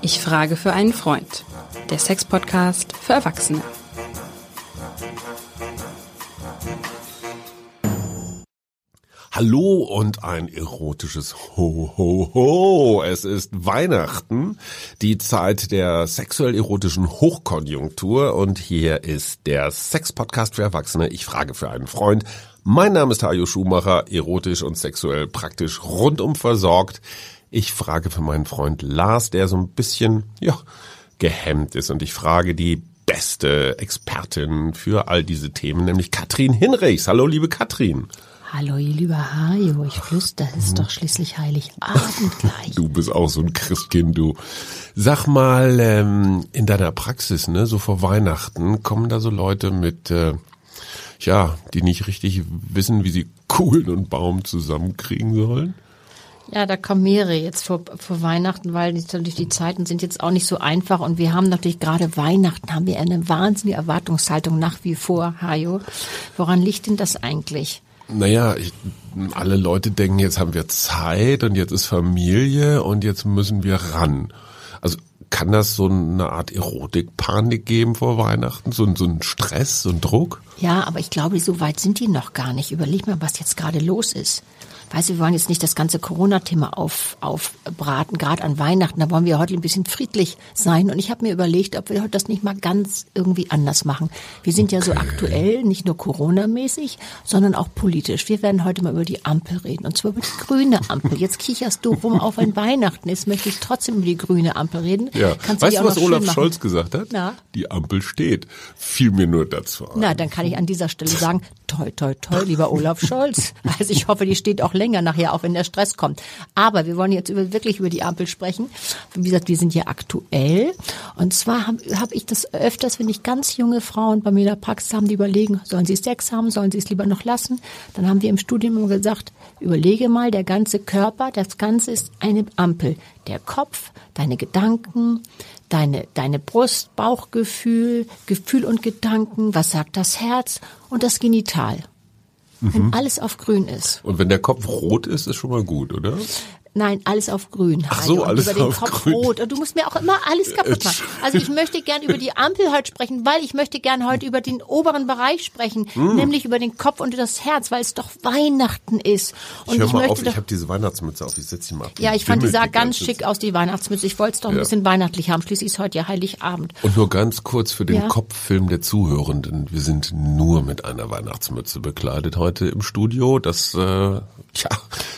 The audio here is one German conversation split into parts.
Ich frage für einen Freund. Der Sex-Podcast für Erwachsene. Hallo und ein erotisches Ho, ho, ho. Es ist Weihnachten, die Zeit der sexuell-erotischen Hochkonjunktur und hier ist der Sex-Podcast für Erwachsene. Ich frage für einen Freund. Mein Name ist Hajo Schumacher, erotisch und sexuell praktisch rundum versorgt. Ich frage für meinen Freund Lars, der so ein bisschen, ja, gehemmt ist und ich frage die beste Expertin für all diese Themen, nämlich Katrin Hinrichs. Hallo, liebe Katrin. Hallo, ihr lieber Hajo, ich flüster, es ist doch schließlich Heiligabend gleich. Du bist auch so ein Christkind, du. Sag mal, ähm, in deiner Praxis, ne, so vor Weihnachten, kommen da so Leute mit, äh, ja, die nicht richtig wissen, wie sie Kugeln und Baum zusammenkriegen sollen? Ja, da kommen mehrere jetzt vor, vor Weihnachten, weil natürlich die Zeiten sind jetzt auch nicht so einfach und wir haben natürlich gerade Weihnachten, haben wir eine wahnsinnige Erwartungshaltung nach wie vor, Hajo. Woran liegt denn das eigentlich? Naja, ich, alle Leute denken, jetzt haben wir Zeit und jetzt ist Familie und jetzt müssen wir ran. Also kann das so eine Art Erotikpanik geben vor Weihnachten? So, so ein Stress, so ein Druck? Ja, aber ich glaube, so weit sind die noch gar nicht. Überleg mal, was jetzt gerade los ist weiß, wir wollen jetzt nicht das ganze Corona-Thema auf, aufbraten, gerade an Weihnachten. Da wollen wir heute ein bisschen friedlich sein. Und ich habe mir überlegt, ob wir heute das nicht mal ganz irgendwie anders machen. Wir sind okay. ja so aktuell, nicht nur Corona-mäßig, sondern auch politisch. Wir werden heute mal über die Ampel reden. Und zwar über die grüne Ampel. Jetzt kicherst du rum auf ein Weihnachten ist, möchte ich trotzdem über die grüne Ampel reden. Ja. Kannst weißt du, was Olaf Scholz gesagt hat? Na? Die Ampel steht. Fiel mir nur dazu ein. Na, dann kann ich an dieser Stelle sagen, toi, toi, toi, lieber Olaf Scholz. Also ich hoffe, die steht auch länger nachher, auch wenn der Stress kommt. Aber wir wollen jetzt über, wirklich über die Ampel sprechen. Wie gesagt, wir sind hier aktuell. Und zwar habe hab ich das öfters, wenn ich ganz junge Frauen bei mir in der Praxis haben, die überlegen, sollen sie Sex haben, sollen sie es lieber noch lassen? Dann haben wir im Studium immer gesagt, überlege mal, der ganze Körper, das Ganze ist eine Ampel. Der Kopf, deine Gedanken, deine, deine Brust, Bauchgefühl, Gefühl und Gedanken, was sagt das Herz und das Genital wenn mhm. alles auf grün ist. Und wenn der Kopf rot ist, ist schon mal gut, oder? Nein, alles auf grün. Ach so, alles über den auf Kopf grün. rot. Und du musst mir auch immer alles kaputt machen. Also ich möchte gern über die Ampel heute sprechen, weil ich möchte gern heute über den oberen Bereich sprechen, mm. nämlich über den Kopf und das Herz, weil es doch Weihnachten ist. Und ich, hör ich mal möchte auf, ich habe diese Weihnachtsmütze auf, ich setze sie mal auf. Ja, ich fand die sah ganz schick aus, die Weihnachtsmütze. Ich wollte es doch ein ja. bisschen weihnachtlich haben. Schließlich ist heute ja Heiligabend. Und nur ganz kurz für den ja. Kopffilm der Zuhörenden. Wir sind nur mit einer Weihnachtsmütze bekleidet heute im Studio. Das, äh, ja,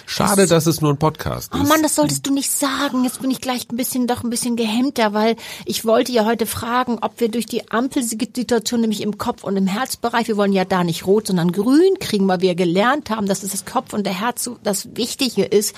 schade, das, dass es nur ein Podcast ist. Oh Mann, das solltest du nicht sagen. Jetzt bin ich gleich ein bisschen, doch ein bisschen gehemmter, weil ich wollte ja heute fragen, ob wir durch die Ampelsituation, nämlich im Kopf- und im Herzbereich, wir wollen ja da nicht rot, sondern grün kriegen, weil wir gelernt haben, dass es das Kopf und der Herz so das Wichtige ist.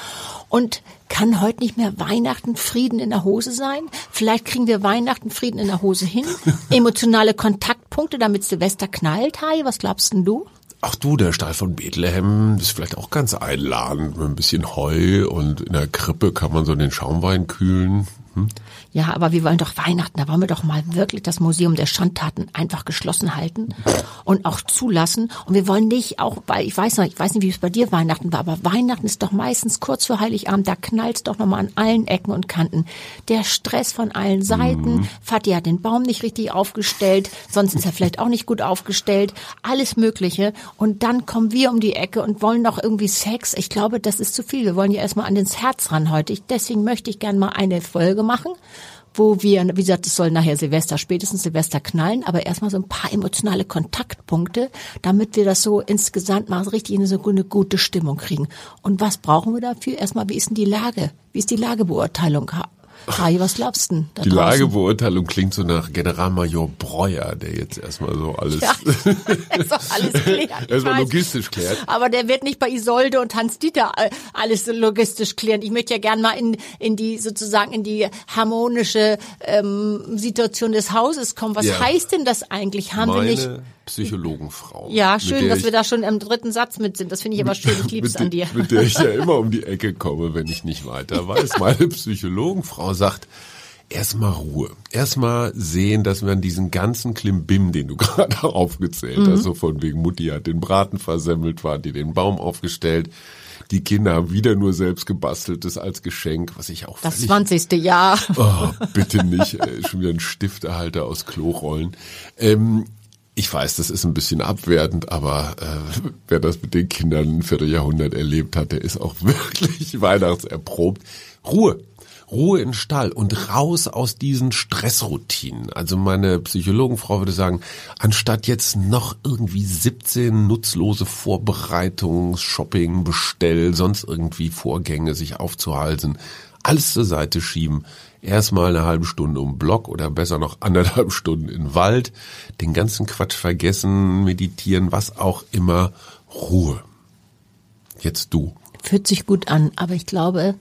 Und kann heute nicht mehr Weihnachten Frieden in der Hose sein? Vielleicht kriegen wir Weihnachten Frieden in der Hose hin. Emotionale Kontaktpunkte, damit Silvester knallt. Hai, was glaubst denn du? Ach du, der Stall von Bethlehem ist vielleicht auch ganz einladend. Mit ein bisschen Heu und in der Krippe kann man so den Schaumwein kühlen. Hm? Ja, aber wir wollen doch Weihnachten, da wollen wir doch mal wirklich das Museum der Schandtaten einfach geschlossen halten und auch zulassen. Und wir wollen nicht auch, weil ich weiß noch, ich weiß nicht, wie es bei dir Weihnachten war, aber Weihnachten ist doch meistens kurz vor Heiligabend, da knallt doch nochmal an allen Ecken und Kanten. Der Stress von allen Seiten, mhm. Fatih hat den Baum nicht richtig aufgestellt, sonst ist er vielleicht auch nicht gut aufgestellt, alles Mögliche. Und dann kommen wir um die Ecke und wollen noch irgendwie Sex. Ich glaube, das ist zu viel. Wir wollen ja erstmal an das Herz ran heute. Ich, deswegen möchte ich gerne mal eine Folge machen wo wir, wie gesagt, es soll nachher Silvester, spätestens Silvester knallen, aber erstmal so ein paar emotionale Kontaktpunkte, damit wir das so insgesamt mal richtig in so eine gute Stimmung kriegen. Und was brauchen wir dafür? Erstmal, wie ist denn die Lage? Wie ist die Lagebeurteilung? Kai, was glaubst du denn? Die draußen? Lagebeurteilung klingt so nach Generalmajor Breuer, der jetzt erstmal so alles, ja, alles klärt. erstmal logistisch klärt. Aber der wird nicht bei Isolde und Hans Dieter äh, alles logistisch klären. Ich möchte ja gern mal in, in die sozusagen in die harmonische ähm, Situation des Hauses kommen. Was ja. heißt denn das eigentlich? Haben Meine wir nicht Psychologenfrau. Ja, schön, dass wir da schon im dritten Satz mit sind. Das finde ich aber schön. Ich lieb's an dir. Mit der ich ja immer um die Ecke komme, wenn ich nicht weiter weiß. Meine Psychologenfrau sagt, erstmal Ruhe. Erstmal sehen, dass man diesen ganzen Klimbim, den du gerade aufgezählt mhm. hast, so von wegen Mutti hat den Braten versemmelt, war die den Baum aufgestellt, Die Kinder haben wieder nur selbst gebasteltes als Geschenk, was ich auch Das 20. Jahr. Oh, bitte nicht. Schon wieder ein Stifterhalter aus Klorollen. Ähm, ich weiß, das ist ein bisschen abwertend, aber äh, wer das mit den Kindern ein Vierteljahrhundert erlebt hat, der ist auch wirklich weihnachtserprobt. Ruhe. Ruhe in Stall und raus aus diesen Stressroutinen. Also meine Psychologenfrau würde sagen, anstatt jetzt noch irgendwie 17 nutzlose Vorbereitungs, Shopping, Bestell, sonst irgendwie Vorgänge sich aufzuhalten, alles zur Seite schieben, erstmal eine halbe Stunde um Block oder besser noch anderthalb Stunden in Wald, den ganzen Quatsch vergessen, meditieren, was auch immer, Ruhe. Jetzt du. Fühlt sich gut an, aber ich glaube,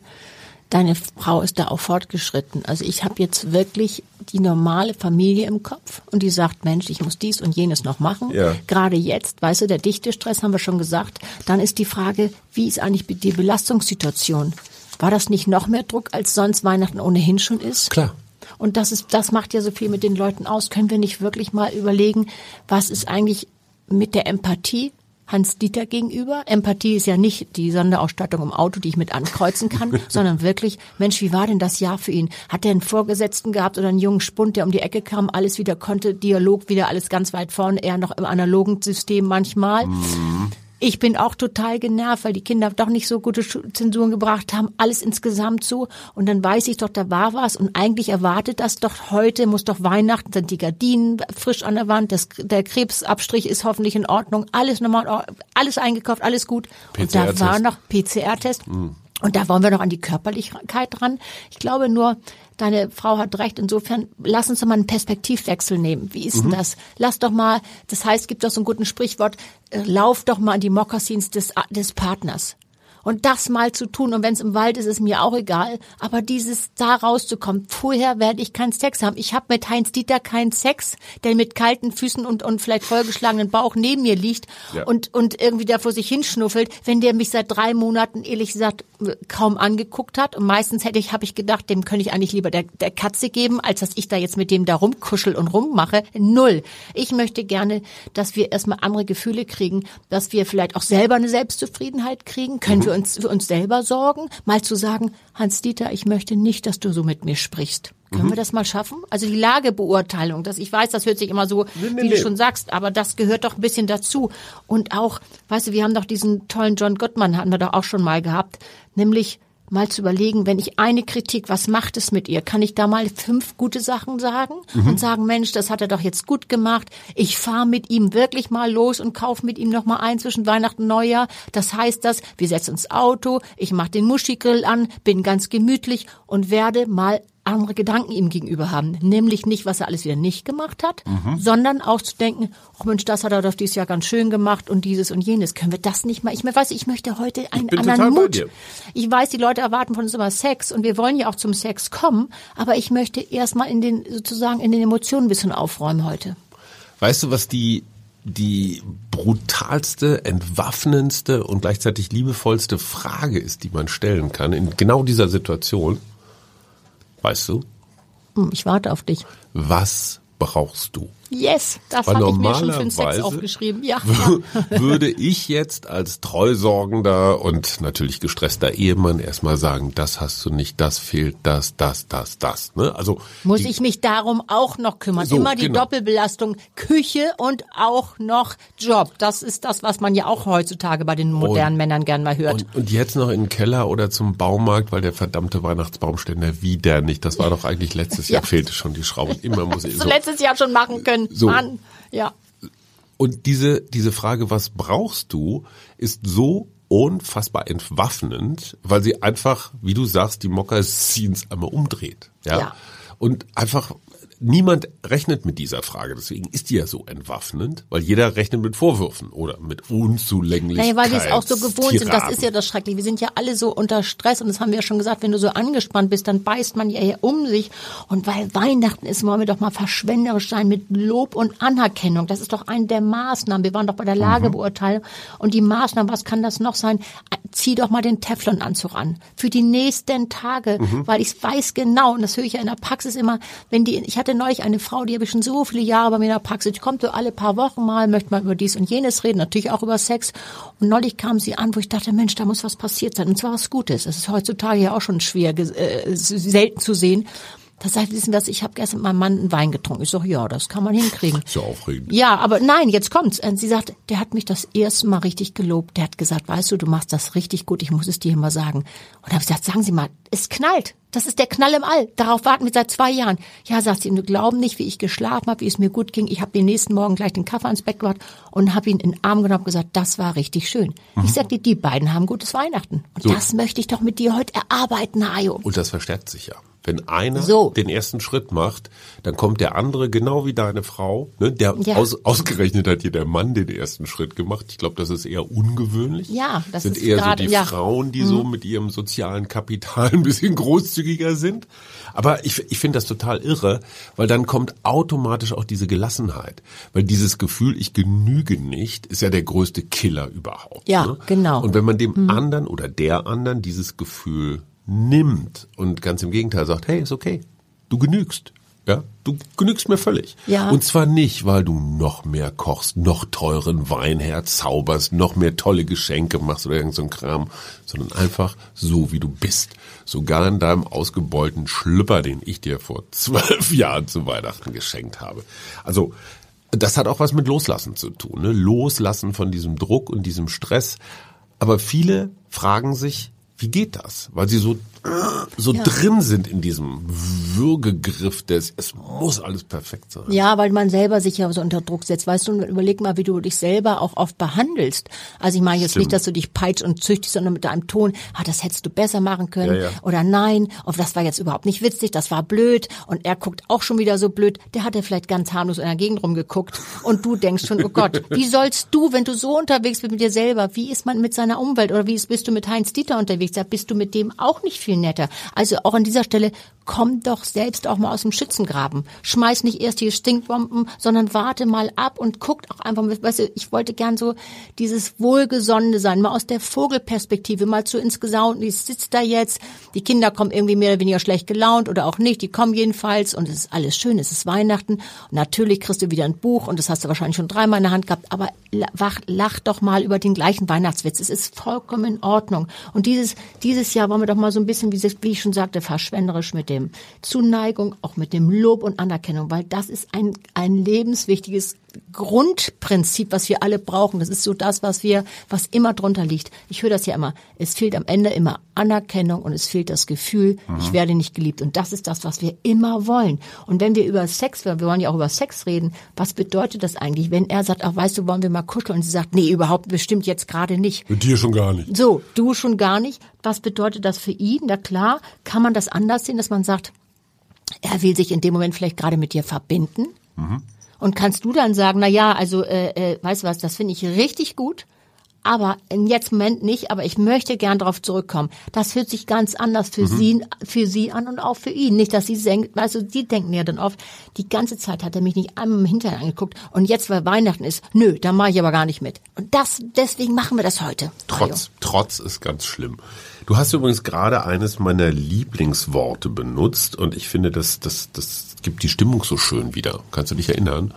deine Frau ist da auch fortgeschritten. Also ich habe jetzt wirklich die normale Familie im Kopf und die sagt, Mensch, ich muss dies und jenes noch machen. Ja. Gerade jetzt, weißt du, der dichte Stress haben wir schon gesagt. Dann ist die Frage, wie ist eigentlich die Belastungssituation? War das nicht noch mehr Druck, als sonst Weihnachten ohnehin schon ist? Klar. Und das ist, das macht ja so viel mit den Leuten aus. Können wir nicht wirklich mal überlegen, was ist eigentlich mit der Empathie Hans Dieter gegenüber. Empathie ist ja nicht die Sonderausstattung im Auto, die ich mit ankreuzen kann, sondern wirklich, Mensch, wie war denn das Jahr für ihn? Hat er einen Vorgesetzten gehabt oder einen jungen Spund, der um die Ecke kam, alles wieder konnte, Dialog wieder alles ganz weit vorne, eher noch im analogen System manchmal. Mhm. Ich bin auch total genervt, weil die Kinder doch nicht so gute Zensuren gebracht haben, alles insgesamt so. Und dann weiß ich doch, da war was. Und eigentlich erwartet das doch heute, muss doch Weihnachten, sind die Gardinen frisch an der Wand, das, der Krebsabstrich ist hoffentlich in Ordnung, alles normal, alles eingekauft, alles gut. Und da war noch PCR-Test. Mhm. Und da wollen wir noch an die Körperlichkeit dran. Ich glaube nur, deine Frau hat recht. Insofern, lass uns doch mal einen Perspektivwechsel nehmen. Wie ist denn das? Lass doch mal, das heißt, gibt doch so ein gutes Sprichwort, äh, lauf doch mal an die Mokassins des, des Partners. Und das mal zu tun, und wenn es im Wald ist, ist mir auch egal, aber dieses da rauszukommen, vorher werde ich keinen Sex haben. Ich habe mit Heinz Dieter keinen Sex, der mit kalten Füßen und, und vielleicht vollgeschlagenen Bauch neben mir liegt Ja. und, und irgendwie da vor sich hinschnuffelt, wenn der mich seit drei Monaten, ehrlich gesagt, kaum angeguckt hat. Und meistens hätte ich, habe ich gedacht, dem könnte ich eigentlich lieber der, der Katze geben, als dass ich da jetzt mit dem da rumkuschel und rummache. Null. Ich möchte gerne, dass wir erstmal andere Gefühle kriegen, dass wir vielleicht auch selber eine Selbstzufriedenheit kriegen. Können wir uns für uns selber sorgen? Mal zu sagen, Hans-Dieter, ich möchte nicht, dass du so mit mir sprichst. Können wir das mal schaffen? Also die Lagebeurteilung, das ich weiß, das hört sich immer so, nee, wie du nee. schon sagst, aber das gehört doch ein bisschen dazu. Und auch, weißt du, wir haben doch diesen tollen John Gottman, hatten wir doch auch schon mal gehabt, nämlich mal zu überlegen, wenn ich eine Kritik, was macht es mit ihr? Kann ich da mal fünf gute Sachen sagen und sagen, Mensch, das hat er doch jetzt gut gemacht. Ich fahre mit ihm wirklich mal los und kaufe mit ihm noch mal ein zwischen Weihnachten und Neujahr. Das heißt das, wir setzen uns Auto, ich mache den Muschigrill an, bin ganz gemütlich und werde mal andere Gedanken ihm gegenüber haben. Nämlich nicht, was er alles wieder nicht gemacht hat, sondern auch zu denken, oh Mensch, das hat er doch dieses Jahr ganz schön gemacht und dieses und jenes. Können wir das nicht mal? Ich weiß, ich möchte heute einen anderen Mut. Ich weiß, die Leute erwarten von uns immer Sex und wir wollen ja auch zum Sex kommen, aber ich möchte erstmal in den, sozusagen in den Emotionen ein bisschen aufräumen heute. Weißt du, was die, die brutalste, entwaffnendste und gleichzeitig liebevollste Frage ist, die man stellen kann in genau dieser Situation? Weißt du? Hm, Ich warte auf dich. Was brauchst du? Yes, das habe ich mir schon für den Sex aufgeschrieben. Ja, würde ich jetzt als treusorgender und natürlich gestresster Ehemann erstmal sagen, das hast du nicht, das fehlt, das, das, das, das. Ne? Also Muss die, ich mich darum auch noch kümmern. So, Immer die genau. Doppelbelastung Küche und auch noch Job. Das ist das, was man ja auch heutzutage bei den modernen Männern gern mal hört. und, und jetzt noch in den Keller oder zum Baumarkt, weil der verdammte Weihnachtsbaumständer wieder nicht. Das war doch eigentlich letztes Jahr Ja. fehlte schon die Schraube. Immer muss ich so. letztes Jahr schon machen können. So. Mann, ja. Und diese, diese Frage, was brauchst du, ist so unfassbar entwaffnend, weil sie einfach, wie du sagst, die Mokassins einmal umdreht. Ja? Ja. Und einfach, niemand rechnet mit dieser Frage. Deswegen ist die ja so entwaffnend, weil jeder rechnet mit Vorwürfen oder mit Unzulänglichkeit. Naja, weil wir es auch so gewohnt sind. Das ist ja das Schreckliche. Wir sind ja alle so unter Stress und das haben wir ja schon gesagt, wenn du so angespannt bist, dann beißt man ja eher um sich. Und weil Weihnachten ist, wollen wir doch mal verschwenderisch sein mit Lob und Anerkennung. Das ist doch eine der Maßnahmen. Wir waren doch bei der Lagebeurteilung. Und die Maßnahmen, was kann das noch sein? Zieh doch mal den Teflonanzug an. Für die nächsten Tage. Weil ich weiß genau, und das höre ich ja in der Praxis immer, wenn die, ich hatte neulich eine Frau, die habe ich schon so viele Jahre bei mir in der Praxis. Die kommt so alle paar Wochen mal, möchte mal über dies und jenes reden, natürlich auch über Sex. Und neulich kam sie an, wo ich dachte, Mensch, da muss was passiert sein. Und zwar was Gutes. Es ist heutzutage ja auch schon schwer, äh, selten zu sehen. Da sagt, wissen Sie was, ich habe gestern mit meinem Mann einen Wein getrunken. Ich sage, ja, das kann man hinkriegen. So aufregend. Ja, aber nein, jetzt kommt's. Und sie sagt, der hat mich das erste Mal richtig gelobt. Der hat gesagt, weißt du, du machst das richtig gut, ich muss es dir immer sagen. Und da habe ich gesagt, sagen Sie mal, es knallt. Das ist der Knall im All. Darauf warten wir seit zwei Jahren. Ja, sagt sie, wir glauben nicht, wie ich geschlafen habe, wie es mir gut ging. Ich habe den nächsten Morgen gleich den Kaffee ans Bett gebracht und habe ihn in den Arm genommen und gesagt, das war richtig schön. Mhm. Ich sagte, die beiden haben gutes Weihnachten. Und so. das möchte ich doch mit dir heute erarbeiten, Hajo. Und das verstärkt sich ja. Wenn einer so. den ersten Schritt macht, dann kommt der andere, genau wie deine Frau, ne, der ja. aus, ausgerechnet hat hier der Mann den ersten Schritt gemacht. Ich glaube, das ist eher ungewöhnlich. Ja, das sind ist eher grad, so die ja. Frauen, die mhm. so mit ihrem sozialen Kapital ein bisschen großzügiger sind. Aber ich, ich finde das total irre, weil dann kommt automatisch auch diese Gelassenheit. Weil dieses Gefühl, ich genüge nicht, ist ja der größte Killer überhaupt. Ja, ne? genau. Und wenn man dem mhm. anderen oder der anderen dieses Gefühl nimmt und ganz im Gegenteil sagt, hey, ist okay, du genügst. Ja, du genügst mir völlig. Ja. Und zwar nicht, weil du noch mehr kochst, noch teuren Wein herzauberst, noch mehr tolle Geschenke machst oder irgend so ein Kram, sondern einfach so, wie du bist. Sogar in deinem ausgebeulten Schlüpper, den ich dir vor zwölf Jahren zu Weihnachten geschenkt habe. Also, das hat auch was mit Loslassen zu tun. Ne? Loslassen von diesem Druck und diesem Stress. Aber viele fragen sich, wie geht das? Weil sie so so ja. drin sind in diesem Würgegriff des, es muss alles perfekt sein. Ja, weil man selber sich ja so unter Druck setzt. Weißt du, überleg mal, wie du dich selber auch oft behandelst. Also ich meine jetzt Stimmt. nicht, dass du dich peitscht und züchtigst, sondern mit deinem Ton, ah, das hättest du besser machen können. Ja, ja. Oder nein, oh, das war jetzt überhaupt nicht witzig, das war blöd. Und er guckt auch schon wieder so blöd. Der hat ja vielleicht ganz harmlos in der Gegend rumgeguckt. Und du denkst schon, oh Gott, wie sollst du, wenn du so unterwegs bist mit dir selber, wie ist man mit seiner Umwelt? Oder wie bist du mit Heinz Dieter unterwegs? Da bist du mit dem auch nicht viel netter. Also auch an dieser Stelle, komm doch selbst auch mal aus dem Schützengraben. Schmeiß nicht erst die Stinkbomben, sondern warte mal ab und guckt auch einfach, weißt du, ich wollte gern so dieses Wohlgesonnene sein, mal aus der Vogelperspektive, mal zu insgesamt, die sitzt da jetzt, die Kinder kommen irgendwie mehr oder weniger schlecht gelaunt oder auch nicht, die kommen jedenfalls und es ist alles schön, es ist Weihnachten und natürlich kriegst du wieder ein Buch und das hast du wahrscheinlich schon dreimal in der Hand gehabt, aber lach, lach doch mal über den gleichen Weihnachtswitz, es ist vollkommen in Ordnung und dieses, dieses Jahr wollen wir doch mal so ein bisschen, wie, wie ich schon sagte, verschwenderisch mit dem Zuneigung, auch mit dem Lob und Anerkennung, weil das ist ein, ein lebenswichtiges Grundprinzip, was wir alle brauchen. Das ist so das, was wir, was immer drunter liegt. Ich höre das ja immer. Es fehlt am Ende immer Anerkennung und es fehlt das Gefühl, mhm. ich werde nicht geliebt. Und das ist das, was wir immer wollen. Und wenn wir über Sex, wir wollen ja auch über Sex reden, was bedeutet das eigentlich, wenn er sagt, ach, weißt du, wollen wir mal kuscheln? Und sie sagt, nee, überhaupt bestimmt jetzt gerade nicht. Mit dir schon gar nicht. So, du schon gar nicht. Was bedeutet das für ihn? Na klar, kann man das anders sehen, dass man sagt, er will sich in dem Moment vielleicht gerade mit dir verbinden. Mhm. Und kannst du dann sagen, na ja, also äh, äh, weißt du was, das finde ich richtig gut, aber im jetzt Moment nicht, aber ich möchte gern darauf zurückkommen. Das hört sich ganz anders für mhm. sie, für sie an und auch für ihn. Nicht, dass sie denken, weißt du, die denken ja dann oft, die ganze Zeit hat er mich nicht einmal im Hintern angeguckt und jetzt, weil Weihnachten ist, nö, da mache ich aber gar nicht mit. Und das, deswegen machen wir das heute. Trotz, trotz ist ganz schlimm. Du hast übrigens gerade eines meiner Lieblingsworte benutzt und ich finde, das, das, das gibt die Stimmung so schön wieder. Kannst du dich erinnern?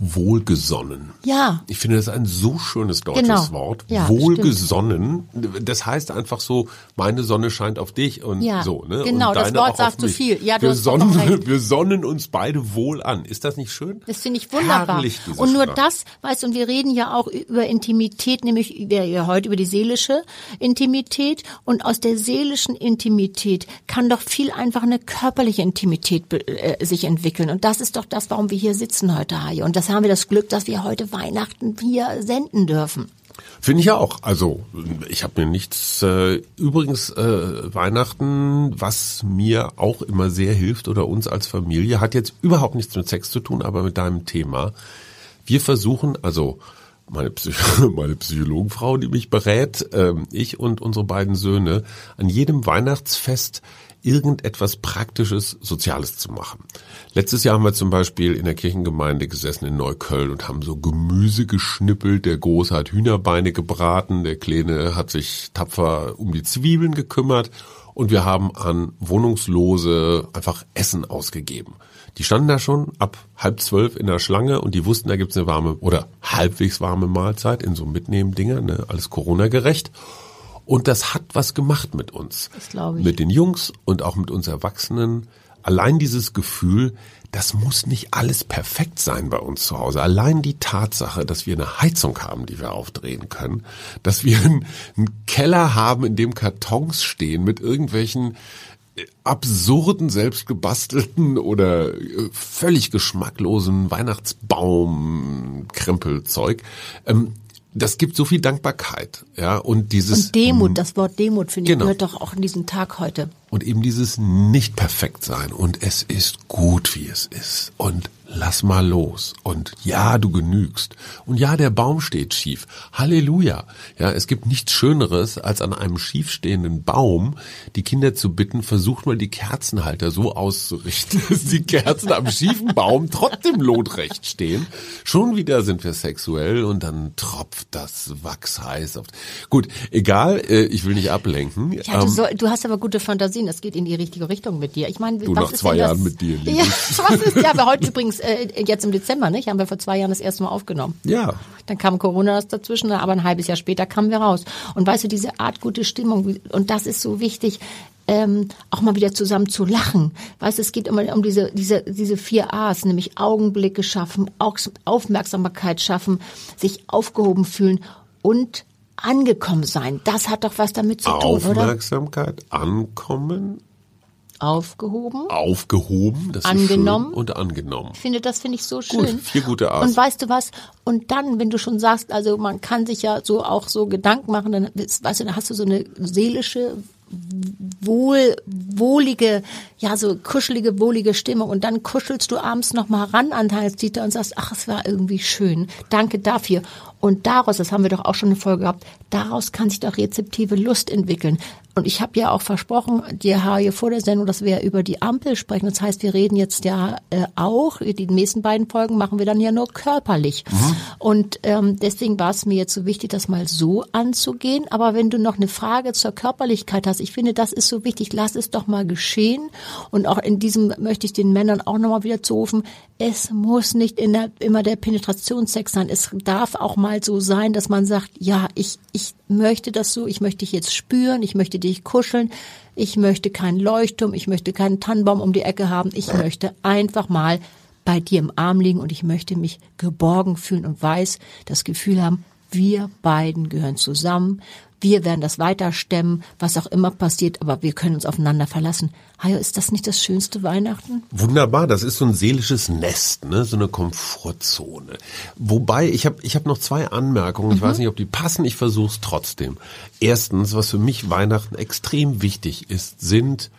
Wohlgesonnen. Ja. Ich finde das ein so schönes deutsches genau. Wort. Ja, wohlgesonnen. Stimmt. Das heißt einfach so, meine Sonne scheint auf dich und ja, so. Ne? Genau, und das Wort sagt zu so viel. Ja, wir, sonnen, wir sonnen uns beide wohl an. Ist das nicht schön? Das finde ich wunderbar. Herrlich, und nur Sprache. das, weißt du, und wir reden ja auch über Intimität, nämlich ja heute über die seelische Intimität. Und aus der seelischen Intimität kann doch viel einfach eine körperliche Intimität äh, sich entwickeln. Und das ist doch das, warum wir hier sitzen heute, Hajo. Und das haben wir das Glück, dass wir heute Weihnachten hier senden dürfen. Finde ich auch. Also ich habe mir nichts. Äh, übrigens äh, Weihnachten, was mir auch immer sehr hilft oder uns als Familie, hat jetzt überhaupt nichts mit Sex zu tun, aber mit deinem Thema. Wir versuchen, also meine, Psych meine Psychologenfrau, die mich berät, äh, ich und unsere beiden Söhne, an jedem Weihnachtsfest irgendetwas Praktisches, Soziales zu machen. Letztes Jahr haben wir zum Beispiel in der Kirchengemeinde gesessen in Neukölln und haben so Gemüse geschnippelt. Der Große hat Hühnerbeine gebraten, der Kleine hat sich tapfer um die Zwiebeln gekümmert und wir haben an Wohnungslose einfach Essen ausgegeben. Die standen da schon ab halb zwölf in der Schlange und die wussten, da gibt's eine warme oder halbwegs warme Mahlzeit in so Mitnehmen-Dinger, ne, alles Corona-gerecht. Und das hat was gemacht mit uns. Das glaube ich. Mit den Jungs und auch mit uns Erwachsenen. Allein dieses Gefühl, das muss nicht alles perfekt sein bei uns zu Hause. Allein die Tatsache, dass wir eine Heizung haben, die wir aufdrehen können, dass wir einen, einen Keller haben, in dem Kartons stehen mit irgendwelchen äh, absurden, selbstgebastelten oder äh, völlig geschmacklosen Weihnachtsbaum, Krempelzeug. Ähm, das gibt so viel Dankbarkeit, ja, und dieses Und Demut, das Wort Demut, finde ich, Genau. gehört doch auch in diesen Tag heute. und eben dieses nicht perfekt sein und es ist gut, wie es ist und lass mal los und ja, du genügst und ja, der Baum steht schief. Halleluja. Ja, es gibt nichts Schöneres, als an einem schiefstehenden Baum die Kinder zu bitten, versucht mal die Kerzenhalter so auszurichten, dass die Kerzen am schiefen Baum trotzdem lotrecht stehen. Schon wieder sind wir sexuell und dann tropft das Wachs heiß auf. Gut, egal, äh, ich will nicht ablenken. Ja, du, Ähm, soll, du hast aber gute Fantasien, das geht in die richtige Richtung mit dir. Ich meine, Du, was nach ist zwei das? Jahren mit dir. Ja, was ist, ja, aber heute übrigens, äh, jetzt im Dezember, nicht? Haben wir vor zwei Jahren das erste Mal aufgenommen. ja, Dann kam Corona dazwischen, aber ein halbes Jahr später kamen wir raus. Und weißt du, diese Art gute Stimmung, und das ist so wichtig, ähm, auch mal wieder zusammen zu lachen. Weißt du, es geht immer um diese, diese, diese vier A's, nämlich Augenblicke schaffen, Au- Aufmerksamkeit schaffen, sich aufgehoben fühlen und angekommen sein. Das hat doch was damit zu tun, oder? Aufmerksamkeit, ankommen, Aufgehoben. aufgehoben, das Angenommen. ist schön und angenommen. Ich finde, das finde ich so schön. vier gute A's. Und weißt du was? Und dann, wenn du schon sagst, also man kann sich ja so auch so Gedanken machen, dann weißt du, dann hast du so eine seelische wohl, wohlige, ja, so kuschelige, wohlige Stimmung und dann kuschelst du abends noch mal ran an Dieter und sagst, ach, es war irgendwie schön. Danke dafür. Und daraus, das haben wir doch auch schon eine Folge gehabt, daraus kann sich doch rezeptive Lust entwickeln. Und ich habe ja auch versprochen, dir hier vor der Sendung, dass wir über die Ampel sprechen. Das heißt, wir reden jetzt ja äh, auch, die nächsten beiden Folgen machen wir dann ja nur körperlich. Und ähm, deswegen war es mir jetzt so wichtig, das mal so anzugehen. Aber wenn du noch eine Frage zur Körperlichkeit hast, ich finde, das ist so wichtig, lass es doch mal geschehen. Und auch in diesem möchte ich den Männern auch nochmal wieder zurufen, es muss nicht der, immer der Penetrationssex sein. Es darf auch mal so sein, dass man sagt, ja, ich, ich möchte das so, ich möchte dich jetzt spüren, ich möchte dich kuscheln, ich möchte keinen Leuchtturm, ich möchte keinen Tannenbaum um die Ecke haben, ich möchte einfach mal bei dir im Arm liegen und ich möchte mich geborgen fühlen und weiß, das Gefühl haben, wir beiden gehören zusammen, wir werden das weiter stemmen, was auch immer passiert, aber wir können uns aufeinander verlassen. Hajo, ist das nicht das schönste Weihnachten? Wunderbar, das ist so ein seelisches Nest, ne, so eine Komfortzone. Wobei ich habe ich hab noch zwei Anmerkungen, ich weiß nicht, ob die passen, ich versuche es trotzdem. Erstens, was für mich Weihnachten extrem wichtig ist, sind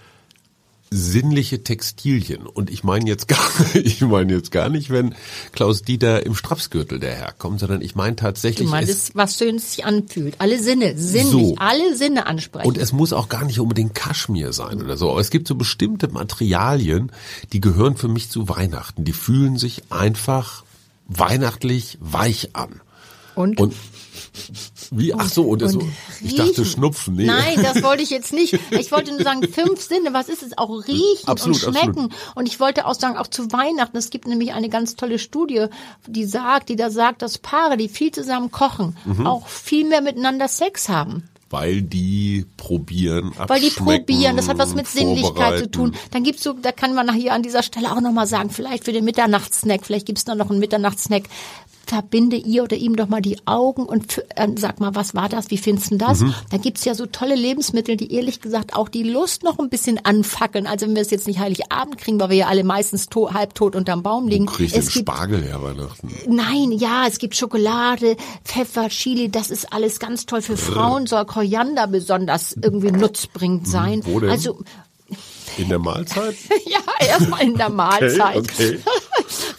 sinnliche Textilien und ich meine jetzt gar ich meine jetzt gar nicht, wenn Klaus Dieter im Strapsgürtel daherkommt, sondern ich meine Du tatsächlich es- meinst, was schön sich anfühlt. Alle Sinne, sinnlich, So. alle Sinne ansprechen. Und es muss auch gar nicht unbedingt Kaschmir sein oder so. Aber es gibt so bestimmte Materialien, die gehören für mich zu Weihnachten. Die fühlen sich einfach weihnachtlich weich an. Und? Und wie? Ach so, und, und so. Ich dachte. Schnupfen. Nee. Nein, das wollte ich jetzt nicht. Ich wollte nur sagen, fünf Sinne, was ist es? Auch riechen Absolut, und schmecken. absolut. Und ich wollte auch sagen, auch zu Weihnachten, es gibt nämlich eine ganz tolle Studie, die sagt, die da sagt, dass Paare, die viel zusammen kochen, Mhm. auch viel mehr miteinander Sex haben. Weil die probieren, Weil die probieren, das hat was mit Sinnlichkeit zu tun. Dann gibt's so, da kann man hier an dieser Stelle auch nochmal sagen, vielleicht für den Mitternachtssnack, vielleicht gibt's da noch einen Mitternachtssnack. Verbinde ihr oder ihm doch mal die Augen und äh, sag mal, was war das? Wie findest du das? Mhm. Da gibt's ja so tolle Lebensmittel, die ehrlich gesagt auch die Lust noch ein bisschen anfackeln. Also wenn wir es jetzt nicht Heiligabend kriegen, weil wir ja alle meistens to halbtot unterm Baum liegen. Wo krieg ich den es gibt Spargel her Weihnachten? Nein, ja, es gibt Schokolade, Pfeffer, Chili, das ist alles ganz toll. Für Frauen soll Koriander besonders irgendwie nutzbringend sein. Wo denn? Also In der Mahlzeit? ja, erstmal in der Mahlzeit. okay.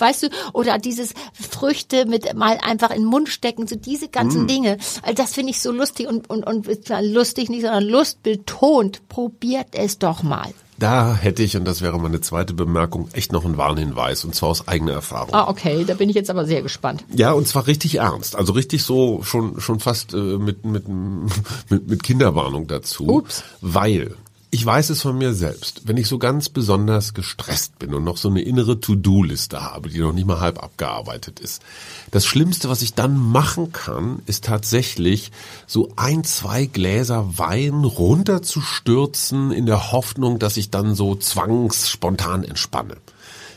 Weißt du, oder dieses Früchte mit mal einfach in den Mund stecken, so diese Mm. ganzen Dinge. Also Das finde ich so lustig und, und, und zwar lustig nicht, sondern lustbetont. Probiert es doch mal. Da hätte ich, und das wäre meine zweite Bemerkung, echt noch einen Warnhinweis, und zwar aus eigener Erfahrung. Ah, okay, da bin ich jetzt aber sehr gespannt. Ja, und zwar richtig ernst. Also richtig so schon schon fast äh, mit, mit mit mit Kinderwarnung dazu, Ups. weil Ich weiß es von mir selbst. Wenn ich so ganz besonders gestresst bin und noch so eine innere To-Do-Liste habe, die noch nicht mal halb abgearbeitet ist. Das Schlimmste, was ich dann machen kann, ist tatsächlich so ein, zwei Gläser Wein runterzustürzen in der Hoffnung, dass ich dann so zwangsspontan entspanne.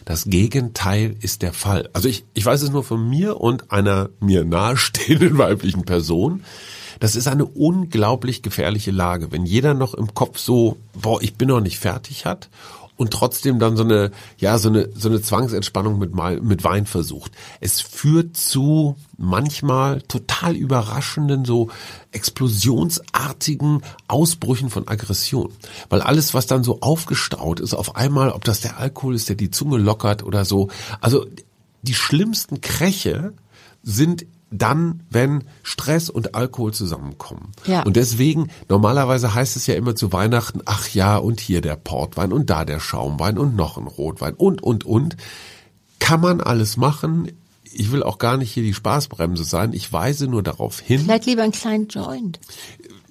Das Gegenteil ist der Fall. Also ich, ich weiß es nur von mir und einer mir nahestehenden weiblichen Person. Das ist eine unglaublich gefährliche Lage, wenn jeder noch im Kopf so, boah, ich bin noch nicht fertig hat und trotzdem dann so eine, ja, so eine, so eine Zwangsentspannung mit, mit Wein versucht. Es führt zu manchmal total überraschenden, so explosionsartigen Ausbrüchen von Aggression. Weil alles, was dann so aufgestaut ist, auf einmal, ob das der Alkohol ist, der die Zunge lockert oder so, also die schlimmsten Kräche sind dann, wenn Stress und Alkohol zusammenkommen. Ja. Und deswegen, normalerweise heißt es ja immer zu Weihnachten, ach ja, und hier der Portwein und da der Schaumwein und noch ein Rotwein und, und, und. Kann man alles machen. Ich will auch gar nicht hier die Spaßbremse sein. Ich weise nur darauf hin. Vielleicht lieber einen kleinen Joint.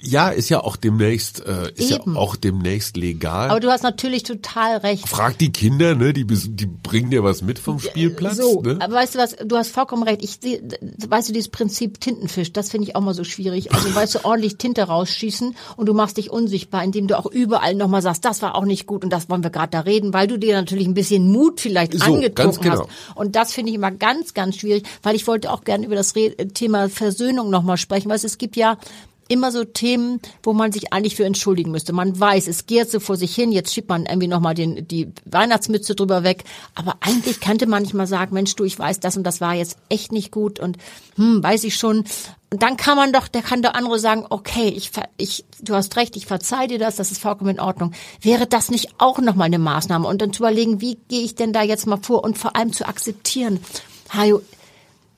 Ja, ist ja auch demnächst, äh, ist Eben. ja auch demnächst legal. Aber du hast natürlich total recht. Frag die Kinder, ne? Die, die bringen dir was mit vom Spielplatz. So, ne? aber weißt du was? Du hast vollkommen recht. Ich weißt du dieses Prinzip Tintenfisch, das finde ich auch mal so schwierig. Also weißt du ordentlich Tinte rausschießen und du machst dich unsichtbar, indem du auch überall nochmal sagst, das war auch nicht gut und das wollen wir gerade da reden, weil du dir natürlich ein bisschen Mut vielleicht so, angetrunken genau. hast. Und das finde ich immer ganz, ganz schwierig, weil ich wollte auch gerne über das Thema Versöhnung nochmal sprechen, weil es gibt ja immer so Themen, wo man sich eigentlich für entschuldigen müsste. Man weiß, es geht so vor sich hin, jetzt schiebt man irgendwie nochmal den, die Weihnachtsmütze drüber weg. Aber eigentlich könnte man nicht mal sagen, Mensch, du, ich weiß, das und das war jetzt echt nicht gut und hm, weiß ich schon. Und dann kann man doch, der kann der andere sagen, okay, ich, ich, du hast recht, ich verzeih dir das, das ist vollkommen in Ordnung. Wäre das nicht auch nochmal eine Maßnahme? Und dann zu überlegen, wie gehe ich denn da jetzt mal vor und vor allem zu akzeptieren, Hajo,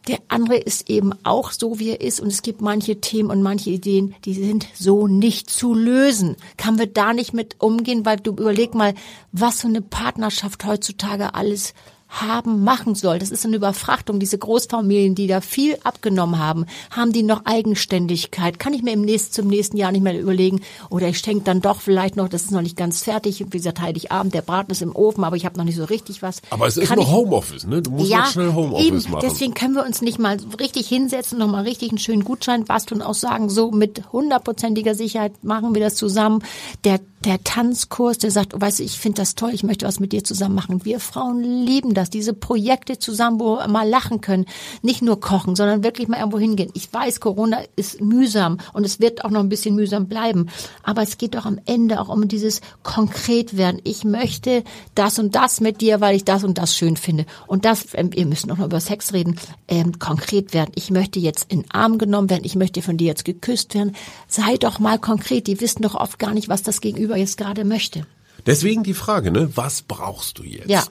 der andere ist eben auch so, wie er ist. Und es gibt manche Themen und manche Ideen, die sind so nicht zu lösen. Kann wir da nicht mit umgehen? Weil du überleg mal, was so eine Partnerschaft heutzutage alles haben, machen soll. Das ist eine Überfrachtung. Diese Großfamilien, die da viel abgenommen haben, haben die noch Eigenständigkeit? Kann ich mir im nächsten, zum nächsten Jahr nicht mehr überlegen, oder ich schenke dann doch vielleicht noch, das ist noch nicht ganz fertig, wie gesagt, Heiligabend, der Braten ist im Ofen, aber ich habe noch nicht so richtig was. Aber es ist Kann noch ich, Homeoffice, ne? Du musst ja, noch schnell Homeoffice eben, machen. Deswegen können wir uns nicht mal richtig hinsetzen, noch mal richtig einen schönen Gutschein basteln und auch sagen, so mit hundertprozentiger Sicherheit machen wir das zusammen. Der der Tanzkurs, der sagt, weißt du, ich finde das toll, ich möchte was mit dir zusammen machen. Wir Frauen lieben das, diese Projekte zusammen, wo wir mal lachen können, nicht nur kochen, sondern wirklich mal irgendwo hingehen. Ich weiß, Corona ist mühsam und es wird auch noch ein bisschen mühsam bleiben, aber es geht doch am Ende auch um dieses konkret werden. Ich möchte das und das mit dir, weil ich das und das schön finde. Und das, ähm, ihr müsst noch mal über Sex reden, ähm, konkret werden. Ich möchte jetzt in Arm genommen werden, ich möchte von dir jetzt geküsst werden. Sei doch mal konkret. Die wissen doch oft gar nicht, was das Gegenüber Gegenüber jetzt gerade möchte. Deswegen die Frage, ne? Was brauchst du jetzt? Ja.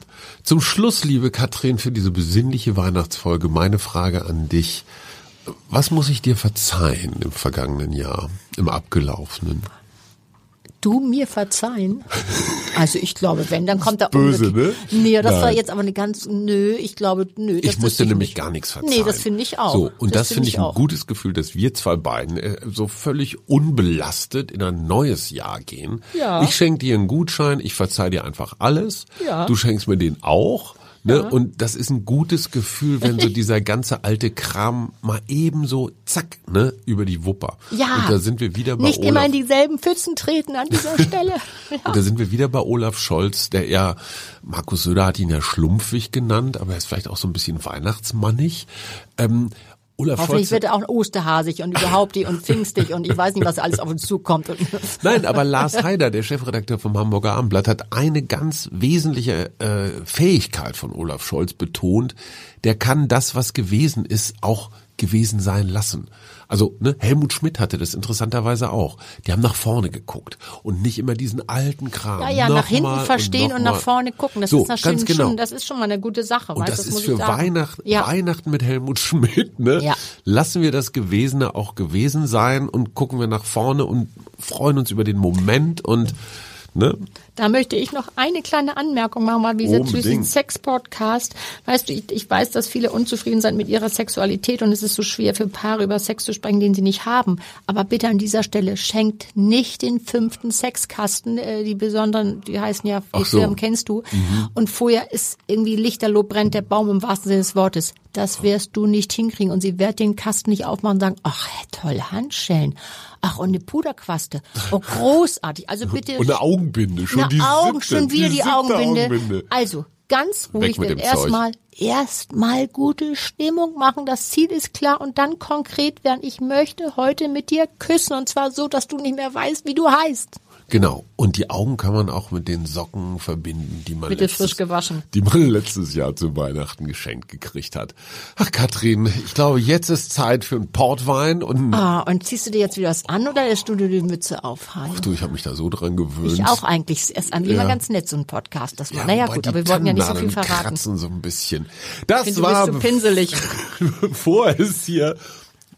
Zum Schluss, liebe Katrin, für diese besinnliche Weihnachtsfolge meine Frage an dich. Was muss ich dir verzeihen im vergangenen Jahr, im abgelaufenen? Du mir verzeihen? Also ich glaube, wenn, dann kommt da böse, ne? Nee, das Nein. war jetzt aber eine ganz nö, ich glaube, nö, Ich musste nämlich nicht. gar nichts verzeihen. Nee, das finde ich auch. So, und das, das finde ich ein auch. gutes Gefühl, dass wir zwei beiden äh, so völlig unbelastet in ein neues Jahr gehen. Ja. Ich schenke dir einen Gutschein, ich verzeih dir einfach alles. Ja. Du schenkst mir den auch. Ne? Ja. Und das ist ein gutes Gefühl, wenn so dieser ganze alte Kram mal ebenso zack, ne, über die Wupper. Ja. Und da sind wir wieder bei Nicht Olaf. immer in dieselben Pfützen treten an dieser Stelle. Ja. Und da sind wir wieder bei Olaf Scholz, der ja, Markus Söder hat ihn ja schlumpfig genannt, aber er ist vielleicht auch so ein bisschen weihnachtsmannig. Ähm, Olaf Hoffentlich Scholz. wird er auch osterhasig und überhaupt die und pfingstig und ich weiß nicht, was alles auf uns zukommt. Nein, aber Lars Heider, der Chefredakteur vom Hamburger Abendblatt, hat eine ganz wesentliche äh, Fähigkeit von Olaf Scholz betont. Der kann das, was gewesen ist, auch gewesen sein lassen. Also ne, Helmut Schmidt hatte das interessanterweise auch. Die haben nach vorne geguckt und nicht immer diesen alten Kram. Ja, ja, nach hinten verstehen und, und, nach vorne gucken. Das so, ist ganz genau. schon, das ist schon mal eine gute Sache. Und weißt, das, das ist für Weihnachten, ja. Weihnachten mit Helmut Schmidt. Ne? Ja. Lassen wir das Gewesene auch gewesen sein und gucken wir nach vorne und freuen uns über den Moment und Ne? Da möchte ich noch eine kleine Anmerkung machen, mal wie gesagt, zu diesem. Sex-Podcast. Weißt du, ich, ich weiß, dass viele unzufrieden sind mit ihrer Sexualität und es ist so schwer für Paare über Sex zu sprechen, den sie nicht haben. Aber bitte an dieser Stelle schenkt nicht den fünften Sexkasten, äh, die besonderen, die heißen ja, die so. Firmen kennst du. Und vorher ist irgendwie Lichterloh brennt der Baum im wahrsten Sinne des Wortes. Das wirst du nicht hinkriegen und sie wird den Kasten nicht aufmachen und sagen, ach, toll, Handschellen. Ach, und eine Puderquaste. Oh, großartig. Also bitte. Und eine Augenbinde, schon Na, die Augen, siebte, schon wieder die, siebte Augenbinde. Augenbinde. Also, ganz ruhig, Zeug. erstmal, erstmal gute Stimmung machen. Das Ziel ist klar und dann konkret werden. Ich möchte heute mit dir küssen und zwar so, dass du nicht mehr weißt, wie du heißt. Genau. Und die Augen kann man auch mit den Socken verbinden, die man, Bitte letztes, frisch gewaschen. die man letztes Jahr zu Weihnachten geschenkt gekriegt hat. Ach, Katrin, ich glaube, jetzt ist Zeit für einen Portwein und Ah, und ziehst du dir jetzt wieder was an oder lässt du dir die Mütze aufhalten? du, ich habe mich da so dran gewöhnt. Ich auch eigentlich. Erst an immer Ja. ganz nett, so ein Podcast. Das war, naja gut, aber wir wollten ja nicht so viel verraten. kratzen so ein bisschen. Das finde, du war bist so pinselig. bevor es hier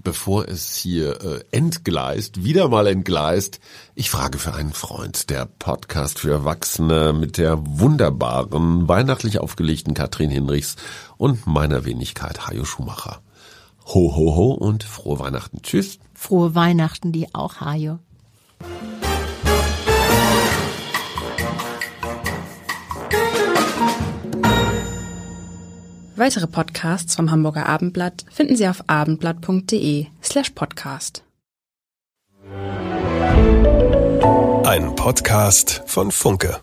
bevor es hier äh, entgleist, wieder mal entgleist. Ich frage für einen Freund, der Podcast für Erwachsene mit der wunderbaren, weihnachtlich aufgelegten Katrin Hinrichs und meiner Wenigkeit Hajo Schumacher. Ho, ho, ho und frohe Weihnachten. Tschüss. Frohe Weihnachten, die auch, Hajo. Weitere Podcasts vom Hamburger Abendblatt finden Sie auf abendblatt.de slash podcast. Ein Podcast von Funke.